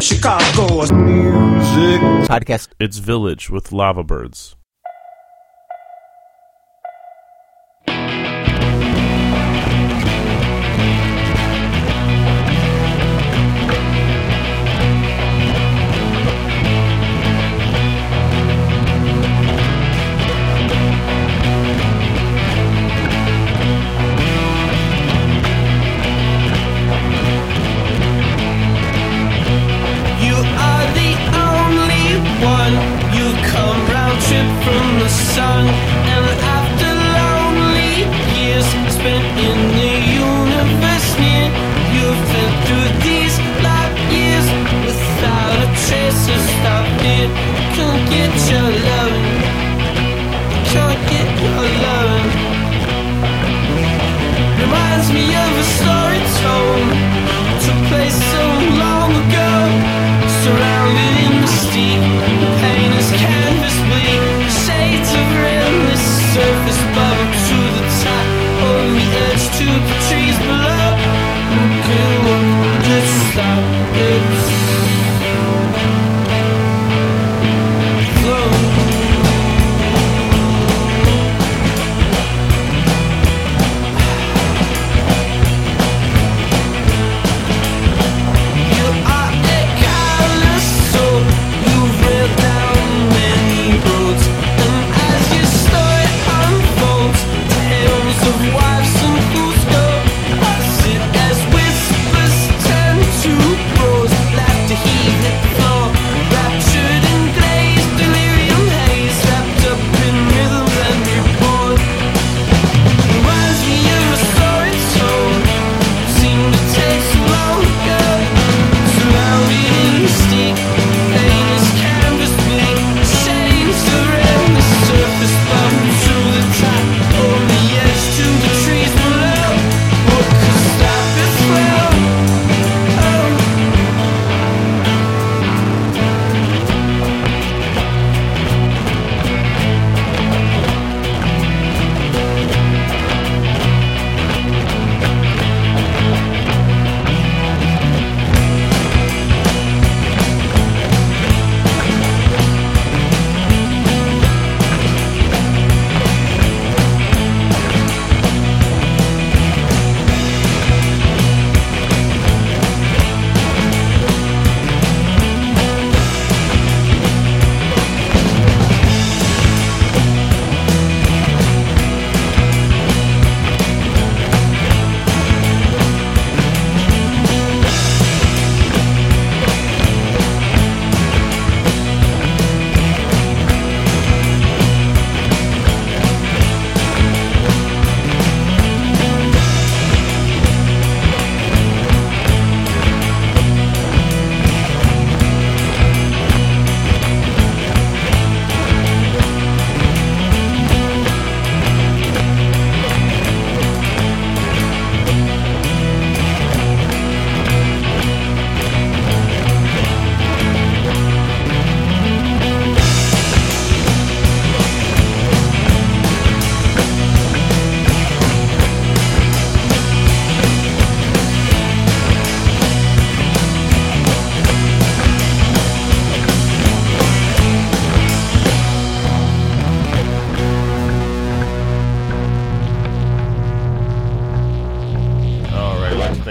Chicago music podcast. It's Village with Lava Birds.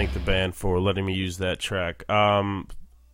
Thank the band for letting me use that track. Um,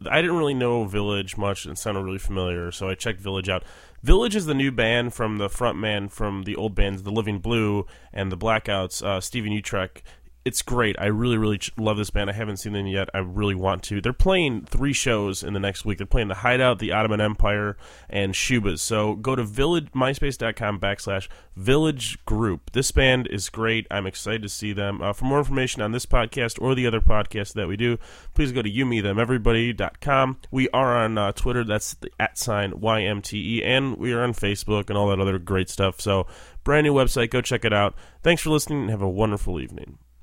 I didn't really know Village much and sounded really familiar, so I checked Village out. Village is the new band from the front man from the old bands, The Living Blue and The Blackouts, uh, Stephen Ucherek. It's great. I really, really ch- love this band. I haven't seen them yet. I really want to. They're playing three shows in the next week. They're playing The Hideout, The Ottoman Empire, and Schubas. So go to village myspace.com backslash village group. This band is great. I'm excited to see them. Uh, for more information on this podcast or the other podcasts that we do, please go to you, me, them, everybody.com. We are on uh, Twitter. That's the at sign YMTE. And we are on Facebook and all that other great stuff. So brand new website. Go check it out. Thanks for listening and have a wonderful evening.